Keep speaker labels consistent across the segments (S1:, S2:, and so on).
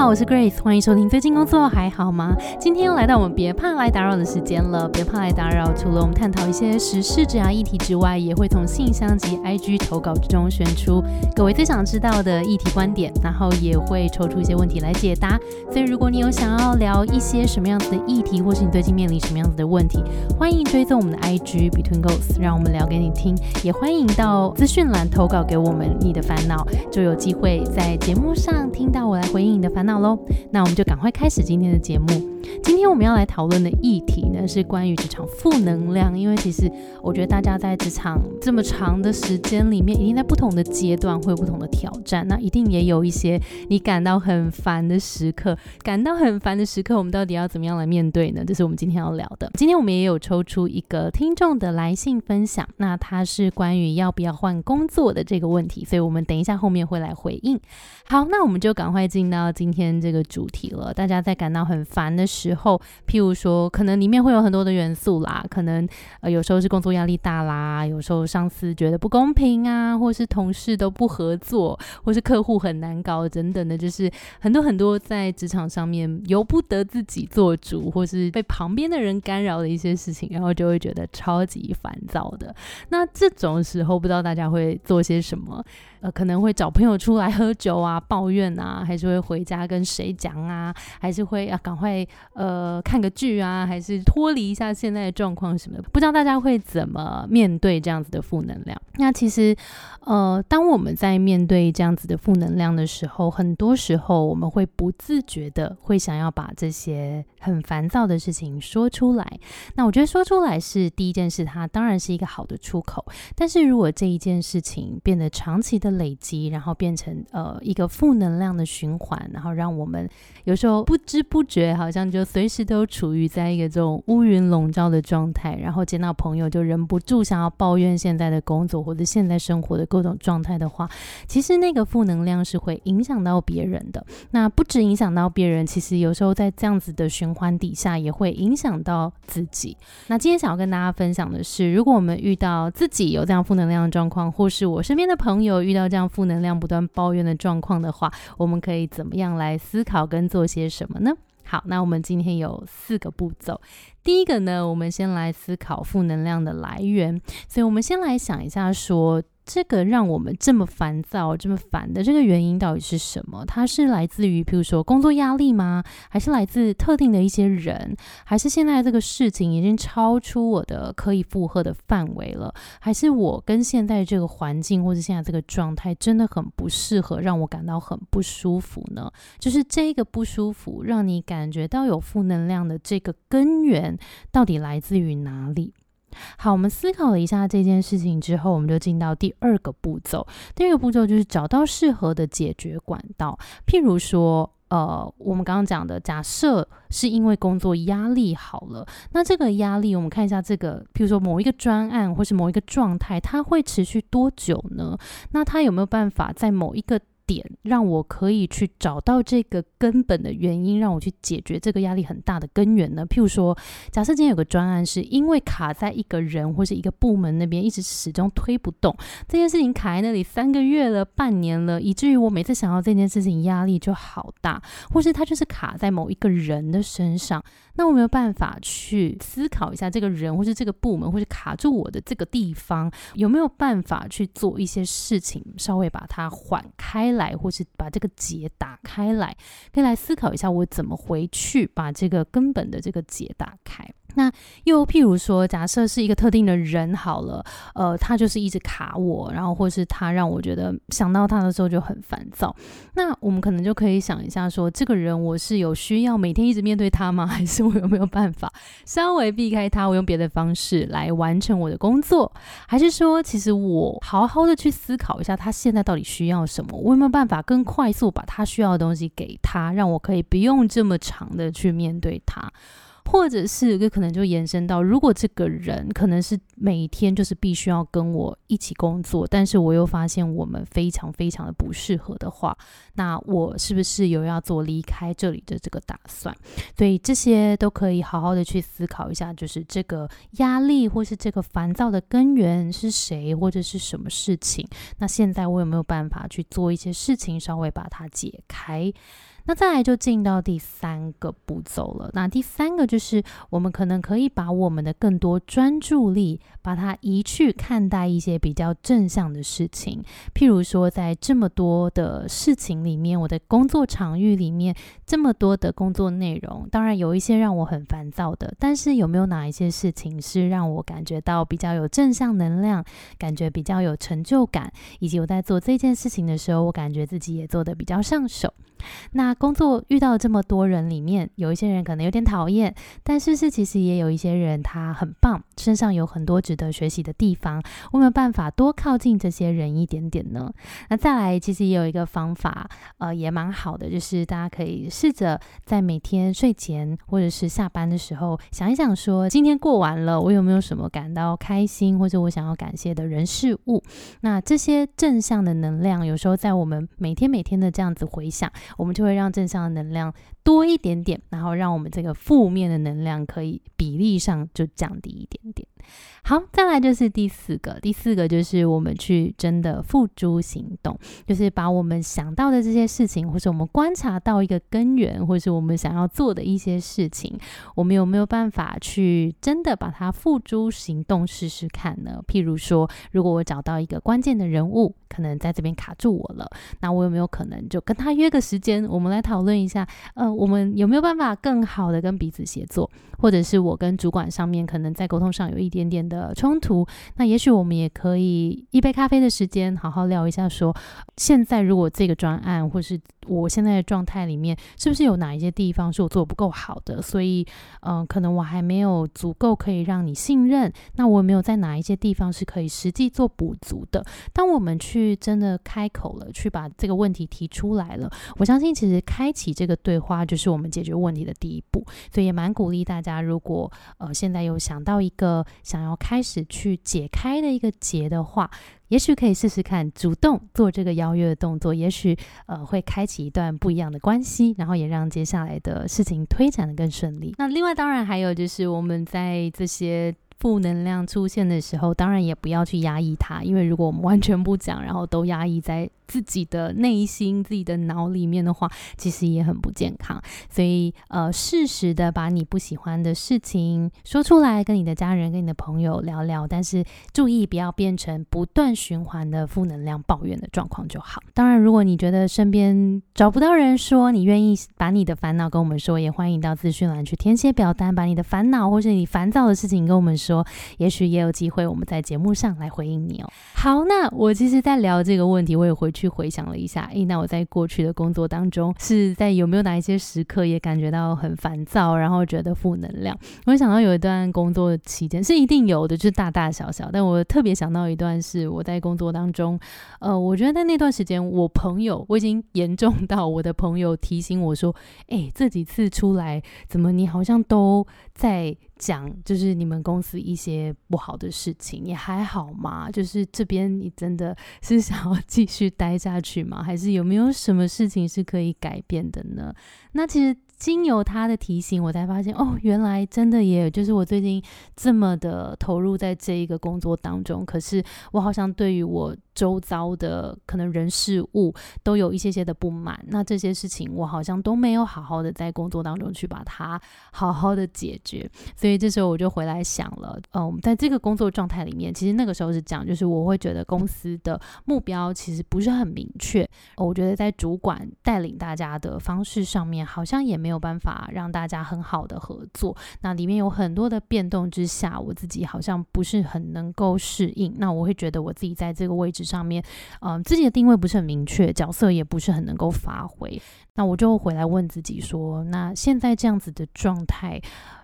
S1: 好，我是 Grace，欢迎收听。最近工作还好吗？今天又来到我们别怕来打扰的时间了。别怕来打扰，除了我们探讨一些时事、职涯议题之外，也会从信箱及 IG 投稿之中选出各位最想知道的议题观点，然后也会抽出一些问题来解答。所以，如果你有想要聊一些什么样子的议题，或是你最近面临什么样子的问题，欢迎追踪我们的 IG Between Goals，让我们聊给你听。也欢迎到资讯栏投稿给我们你的烦恼，就有机会在节目上听到我来回应你的烦。烦恼喽，那我们就赶快开始今天的节目。今天我们要来讨论的议题呢，是关于职场负能量。因为其实我觉得大家在职场这么长的时间里面，一定在不同的阶段会有不同的挑战。那一定也有一些你感到很烦的时刻，感到很烦的时刻，我们到底要怎么样来面对呢？这是我们今天要聊的。今天我们也有抽出一个听众的来信分享，那他是关于要不要换工作的这个问题，所以我们等一下后面会来回应。好，那我们就赶快进到今天天这个主题了。大家在感到很烦的时候，譬如说，可能里面会有很多的元素啦，可能呃有时候是工作压力大啦，有时候上司觉得不公平啊，或是同事都不合作，或是客户很难搞等等的，就是很多很多在职场上面由不得自己做主，或是被旁边的人干扰的一些事情，然后就会觉得超级烦躁的。那这种时候，不知道大家会做些什么？呃，可能会找朋友出来喝酒啊，抱怨啊，还是会回家跟谁讲啊，还是会要赶快呃看个剧啊，还是脱离一下现在的状况什么的。不知道大家会怎么面对这样子的负能量？那其实呃，当我们在面对这样子的负能量的时候，很多时候我们会不自觉的会想要把这些很烦躁的事情说出来。那我觉得说出来是第一件事，它当然是一个好的出口。但是如果这一件事情变得长期的，累积，然后变成呃一个负能量的循环，然后让我们有时候不知不觉，好像就随时都处于在一个这种乌云笼罩的状态，然后见到朋友就忍不住想要抱怨现在的工作或者现在生活的各种状态的话，其实那个负能量是会影响到别人的。那不止影响到别人，其实有时候在这样子的循环底下，也会影响到自己。那今天想要跟大家分享的是，如果我们遇到自己有这样负能量的状况，或是我身边的朋友遇到。到这样负能量不断抱怨的状况的话，我们可以怎么样来思考跟做些什么呢？好，那我们今天有四个步骤。第一个呢，我们先来思考负能量的来源。所以，我们先来想一下说。这个让我们这么烦躁、这么烦的这个原因到底是什么？它是来自于，比如说工作压力吗？还是来自特定的一些人？还是现在这个事情已经超出我的可以负荷的范围了？还是我跟现在这个环境或者现在这个状态真的很不适合，让我感到很不舒服呢？就是这个不舒服让你感觉到有负能量的这个根源到底来自于哪里？好，我们思考了一下这件事情之后，我们就进到第二个步骤。第二个步骤就是找到适合的解决管道。譬如说，呃，我们刚刚讲的，假设是因为工作压力好了，那这个压力，我们看一下这个，譬如说某一个专案或是某一个状态，它会持续多久呢？那它有没有办法在某一个点让我可以去找到这个根本的原因，让我去解决这个压力很大的根源呢？譬如说，假设今天有个专案是因为卡在一个人或是一个部门那边，一直始终推不动，这件事情卡在那里三个月了、半年了，以至于我每次想到这件事情压力就好大，或是它就是卡在某一个人的身上，那我没有办法去思考一下这个人或是这个部门或是卡住我的这个地方有没有办法去做一些事情，稍微把它缓开。了，来或是把这个结打开来，可以来思考一下，我怎么回去把这个根本的这个结打开。那又譬如说，假设是一个特定的人好了，呃，他就是一直卡我，然后或是他让我觉得想到他的时候就很烦躁。那我们可能就可以想一下，说这个人我是有需要每天一直面对他吗？还是我有没有办法稍微避开他，我用别的方式来完成我的工作？还是说，其实我好好的去思考一下，他现在到底需要什么？我有没有办法更快速把他需要的东西给他，让我可以不用这么长的去面对他？或者是，有可能就延伸到，如果这个人可能是每天就是必须要跟我一起工作，但是我又发现我们非常非常的不适合的话，那我是不是有要做离开这里的这个打算？所以这些都可以好好的去思考一下，就是这个压力或是这个烦躁的根源是谁，或者是什么事情？那现在我有没有办法去做一些事情，稍微把它解开？那再来就进到第三个步骤了。那第三个就是我们可能可以把我们的更多专注力，把它移去看待一些比较正向的事情。譬如说，在这么多的事情里面，我的工作场域里面这么多的工作内容，当然有一些让我很烦躁的，但是有没有哪一些事情是让我感觉到比较有正向能量，感觉比较有成就感，以及我在做这件事情的时候，我感觉自己也做得比较上手。那工作遇到这么多人里面，有一些人可能有点讨厌，但是是其实也有一些人他很棒，身上有很多值得学习的地方。我没有办法多靠近这些人一点点呢？那再来，其实也有一个方法，呃，也蛮好的，就是大家可以试着在每天睡前或者是下班的时候想一想，说今天过完了，我有没有什么感到开心或者我想要感谢的人事物？那这些正向的能量，有时候在我们每天每天的这样子回想。我们就会让正向的能量多一点点，然后让我们这个负面的能量可以比例上就降低一点点。好，再来就是第四个，第四个就是我们去真的付诸行动，就是把我们想到的这些事情，或是我们观察到一个根源，或是我们想要做的一些事情，我们有没有办法去真的把它付诸行动试试看呢？譬如说，如果我找到一个关键的人物，可能在这边卡住我了，那我有没有可能就跟他约个时间，我们来讨论一下，呃，我们有没有办法更好的跟彼此协作，或者是我跟主管上面可能在沟通上有一点点点。的冲突，那也许我们也可以一杯咖啡的时间，好好聊一下，说现在如果这个专案，或是我现在的状态里面，是不是有哪一些地方是我做的不够好的？所以，嗯，可能我还没有足够可以让你信任。那我有没有在哪一些地方是可以实际做补足的？当我们去真的开口了，去把这个问题提出来了，我相信其实开启这个对话就是我们解决问题的第一步。所以也蛮鼓励大家，如果呃现在有想到一个想要开始去解开的一个结的话，也许可以试试看主动做这个邀约的动作，也许呃会开启一段不一样的关系，然后也让接下来的事情推展的更顺利。那另外当然还有就是我们在这些负能量出现的时候，当然也不要去压抑它，因为如果我们完全不讲，然后都压抑在。自己的内心、自己的脑里面的话，其实也很不健康。所以，呃，适时的把你不喜欢的事情说出来，跟你的家人、跟你的朋友聊聊。但是，注意不要变成不断循环的负能量抱怨的状况就好。当然，如果你觉得身边找不到人说，你愿意把你的烦恼跟我们说，也欢迎到资讯栏去填写表单，把你的烦恼或是你烦躁的事情跟我们说。也许也有机会我们在节目上来回应你哦。好，那我其实，在聊这个问题，我也回去。去回想了一下，诶，那我在过去的工作当中，是在有没有哪一些时刻也感觉到很烦躁，然后觉得负能量？我想到有一段工作期间是一定有的，就是大大小小。但我特别想到一段是我在工作当中，呃，我觉得在那段时间，我朋友我已经严重到我的朋友提醒我说，诶，这几次出来，怎么你好像都在。讲就是你们公司一些不好的事情，你还好吗？就是这边你真的 是想要继续待下去吗？还是有没有什么事情是可以改变的呢？那其实经由他的提醒，我才发现哦，原来真的也就是我最近这么的投入在这一个工作当中，可是我好像对于我。周遭的可能人事物都有一些些的不满，那这些事情我好像都没有好好的在工作当中去把它好好的解决，所以这时候我就回来想了，嗯，在这个工作状态里面，其实那个时候是讲，就是我会觉得公司的目标其实不是很明确，我觉得在主管带领大家的方式上面，好像也没有办法让大家很好的合作，那里面有很多的变动之下，我自己好像不是很能够适应，那我会觉得我自己在这个位置。上面，嗯，自己的定位不是很明确，角色也不是很能够发挥。那我就回来问自己说：那现在这样子的状态，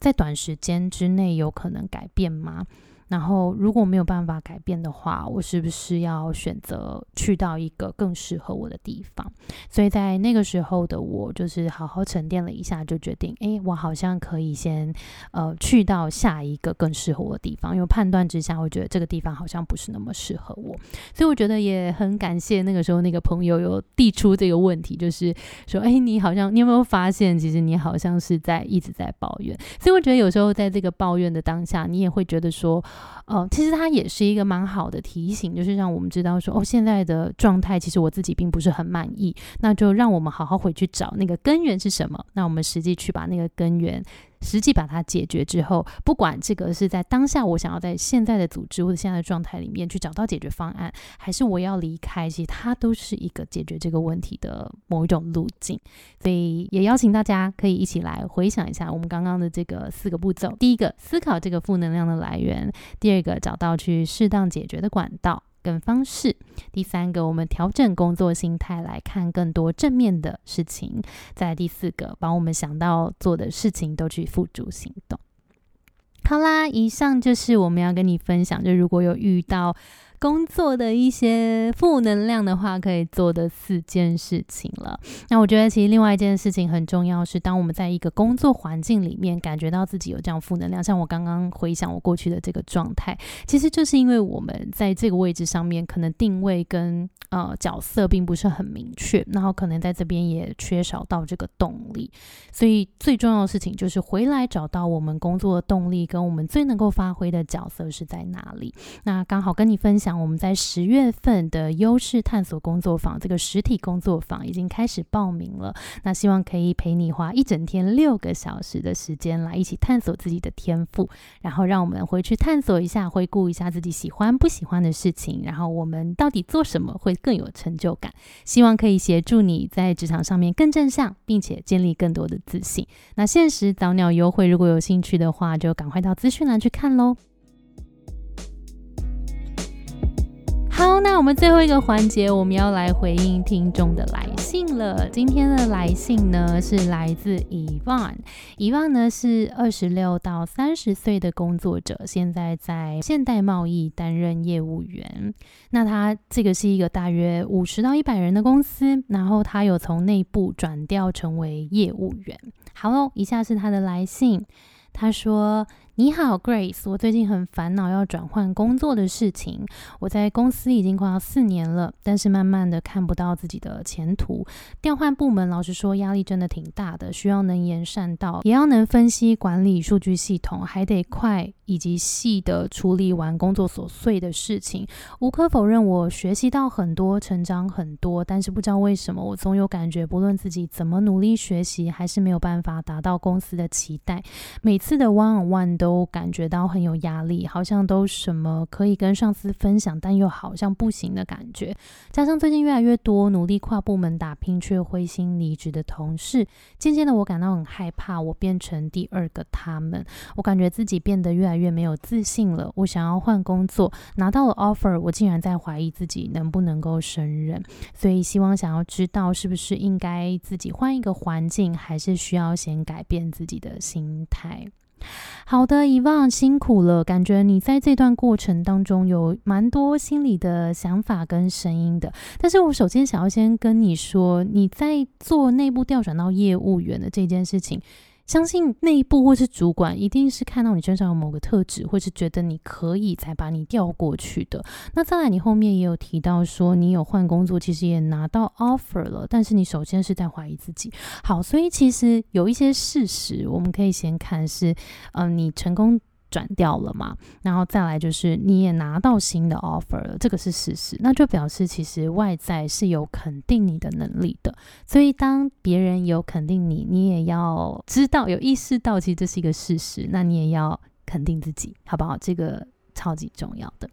S1: 在短时间之内有可能改变吗？然后如果没有办法改变的话，我是不是要选择去到一个更适合我的地方？所以在那个时候的我，就是好好沉淀了一下，就决定，哎，我好像可以先呃去到下一个更适合我的地方。因为判断之下，我觉得这个地方好像不是那么适合我，所以我觉得也很感谢那个时候那个朋友有递出这个问题，就是说，哎，你好像你有没有发现，其实你好像是在一直在抱怨。所以我觉得有时候在这个抱怨的当下，你也会觉得说。呃，其实它也是一个蛮好的提醒，就是让我们知道说，哦，现在的状态其实我自己并不是很满意，那就让我们好好回去找那个根源是什么，那我们实际去把那个根源。实际把它解决之后，不管这个是在当下我想要在现在的组织或者现在的状态里面去找到解决方案，还是我要离开，其实它都是一个解决这个问题的某一种路径。所以也邀请大家可以一起来回想一下我们刚刚的这个四个步骤：第一个，思考这个负能量的来源；第二个，找到去适当解决的管道。跟方式，第三个，我们调整工作心态来看更多正面的事情；再第四个，把我们想到做的事情都去付诸行动。好啦，以上就是我们要跟你分享，就如果有遇到。工作的一些负能量的话，可以做的四件事情了。那我觉得，其实另外一件事情很重要，是当我们在一个工作环境里面感觉到自己有这样负能量，像我刚刚回想我过去的这个状态，其实就是因为我们在这个位置上面可能定位跟呃角色并不是很明确，然后可能在这边也缺少到这个动力。所以最重要的事情就是回来找到我们工作的动力，跟我们最能够发挥的角色是在哪里。那刚好跟你分享。我们在十月份的优势探索工作坊，这个实体工作坊已经开始报名了。那希望可以陪你花一整天六个小时的时间，来一起探索自己的天赋，然后让我们回去探索一下，回顾一下自己喜欢不喜欢的事情，然后我们到底做什么会更有成就感。希望可以协助你在职场上面更正向，并且建立更多的自信。那限时早鸟优惠，如果有兴趣的话，就赶快到资讯栏去看喽。好，那我们最后一个环节，我们要来回应听众的来信了。今天的来信呢，是来自伊万。伊万。呢是二十六到三十岁的工作者，现在在现代贸易担任业务员。那他这个是一个大约五十到一百人的公司，然后他有从内部转调成为业务员。好喽，以下是他的来信。他说。你好，Grace。我最近很烦恼要转换工作的事情。我在公司已经快要四年了，但是慢慢的看不到自己的前途。调换部门，老实说压力真的挺大的，需要能言善道，也要能分析管理数据系统，还得快以及细的处理完工作琐碎的事情。无可否认，我学习到很多，成长很多，但是不知道为什么，我总有感觉，不论自己怎么努力学习，还是没有办法达到公司的期待。每次的 one on one 都。都感觉到很有压力，好像都什么可以跟上司分享，但又好像不行的感觉。加上最近越来越多努力跨部门打拼却灰心离职的同事，渐渐的我感到很害怕，我变成第二个他们。我感觉自己变得越来越没有自信了。我想要换工作，拿到了 offer，我竟然在怀疑自己能不能够胜任。所以希望想要知道，是不是应该自己换一个环境，还是需要先改变自己的心态？好的，遗忘辛苦了，感觉你在这段过程当中有蛮多心里的想法跟声音的。但是我首先想要先跟你说，你在做内部调转到业务员的这件事情。相信内部或是主管一定是看到你身上有某个特质，或是觉得你可以才把你调过去的。那再来，你后面也有提到说你有换工作，其实也拿到 offer 了，但是你首先是在怀疑自己。好，所以其实有一些事实，我们可以先看是，嗯，你成功。转掉了嘛，然后再来就是你也拿到新的 offer 了，这个是事实，那就表示其实外在是有肯定你的能力的，所以当别人有肯定你，你也要知道有意识到其实这是一个事实，那你也要肯定自己，好不好？这个。超级重要的，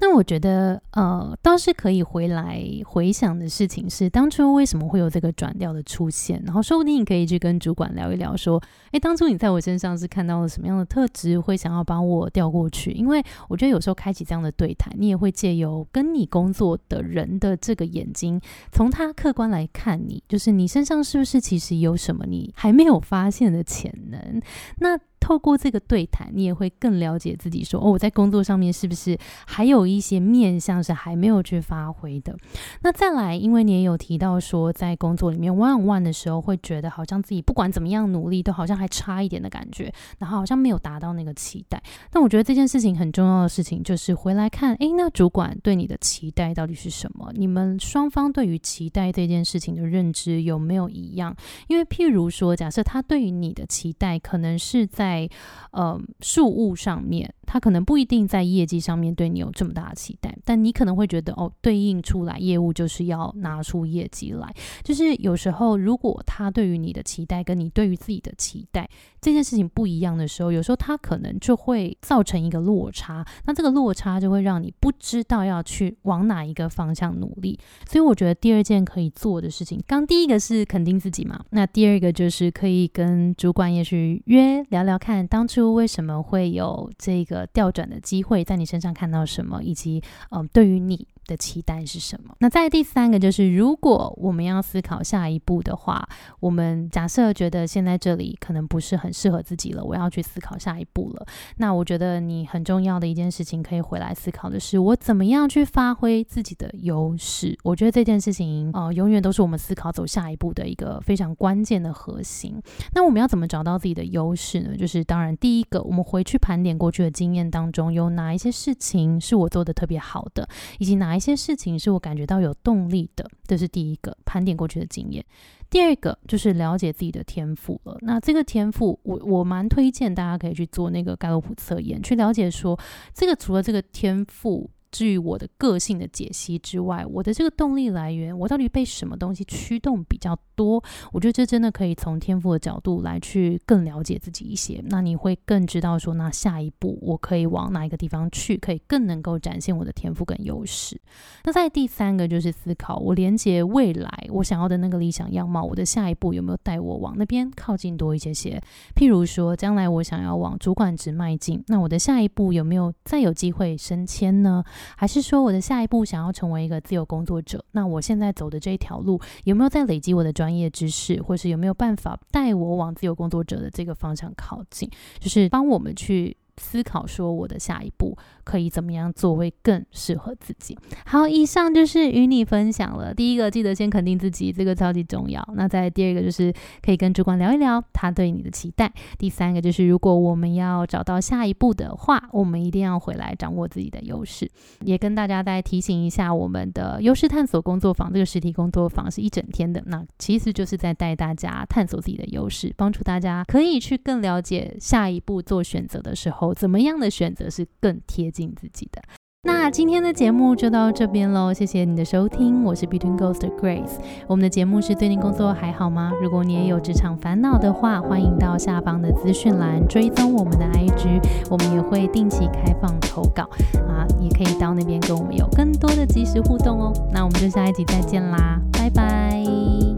S1: 那我觉得呃，倒是可以回来回想的事情是，当初为什么会有这个转调的出现？然后说不定你可以去跟主管聊一聊，说，诶，当初你在我身上是看到了什么样的特质，会想要把我调过去？因为我觉得有时候开启这样的对谈，你也会借由跟你工作的人的这个眼睛，从他客观来看你，就是你身上是不是其实有什么你还没有发现的潜能？那。透过这个对谈，你也会更了解自己，说哦，我在工作上面是不是还有一些面向是还没有去发挥的？那再来，因为你也有提到说，在工作里面 one on one 的时候，会觉得好像自己不管怎么样努力，都好像还差一点的感觉，然后好像没有达到那个期待。那我觉得这件事情很重要的事情，就是回来看，诶，那主管对你的期待到底是什么？你们双方对于期待这件事情的认知有没有一样？因为譬如说，假设他对于你的期待可能是在呃事务上面。他可能不一定在业绩上面对你有这么大的期待，但你可能会觉得哦，对应出来业务就是要拿出业绩来。就是有时候，如果他对于你的期待跟你对于自己的期待这件事情不一样的时候，有时候他可能就会造成一个落差。那这个落差就会让你不知道要去往哪一个方向努力。所以我觉得第二件可以做的事情，刚第一个是肯定自己嘛，那第二个就是可以跟主管也许约聊聊看，当初为什么会有这个。调转的机会在你身上看到什么，以及嗯，对于你。的期待是什么？那在第三个就是，如果我们要思考下一步的话，我们假设觉得现在这里可能不是很适合自己了，我要去思考下一步了。那我觉得你很重要的一件事情可以回来思考的是，我怎么样去发挥自己的优势？我觉得这件事情呃，永远都是我们思考走下一步的一个非常关键的核心。那我们要怎么找到自己的优势呢？就是当然，第一个，我们回去盘点过去的经验当中，有哪一些事情是我做的特别好的，以及哪哪。一些事情是我感觉到有动力的，这是第一个盘点过去的经验。第二个就是了解自己的天赋了。那这个天赋，我我蛮推荐大家可以去做那个盖洛普测验，去了解说这个除了这个天赋。至于我的个性的解析之外，我的这个动力来源，我到底被什么东西驱动比较多？我觉得这真的可以从天赋的角度来去更了解自己一些。那你会更知道说，那下一步我可以往哪一个地方去，可以更能够展现我的天赋跟优势。那在第三个就是思考，我连接未来我想要的那个理想样貌，我的下一步有没有带我往那边靠近多一些些？譬如说，将来我想要往主管职迈进，那我的下一步有没有再有机会升迁呢？还是说我的下一步想要成为一个自由工作者？那我现在走的这一条路有没有在累积我的专业知识，或是有没有办法带我往自由工作者的这个方向靠近？就是帮我们去。思考说我的下一步可以怎么样做会更适合自己。好，以上就是与你分享了。第一个，记得先肯定自己，这个超级重要。那在第二个，就是可以跟主管聊一聊他对你的期待。第三个，就是如果我们要找到下一步的话，我们一定要回来掌握自己的优势。也跟大家再提醒一下，我们的优势探索工作坊这个实体工作坊是一整天的，那其实就是在带大家探索自己的优势，帮助大家可以去更了解下一步做选择的时候。怎么样的选择是更贴近自己的？那今天的节目就到这边喽，谢谢你的收听，我是 Between Ghost Grace。我们的节目是最近工作还好吗？如果你也有职场烦恼的话，欢迎到下方的资讯栏追踪我们的 IG，我们也会定期开放投稿啊，也可以到那边跟我们有更多的即时互动哦。那我们就下一集再见啦，拜拜。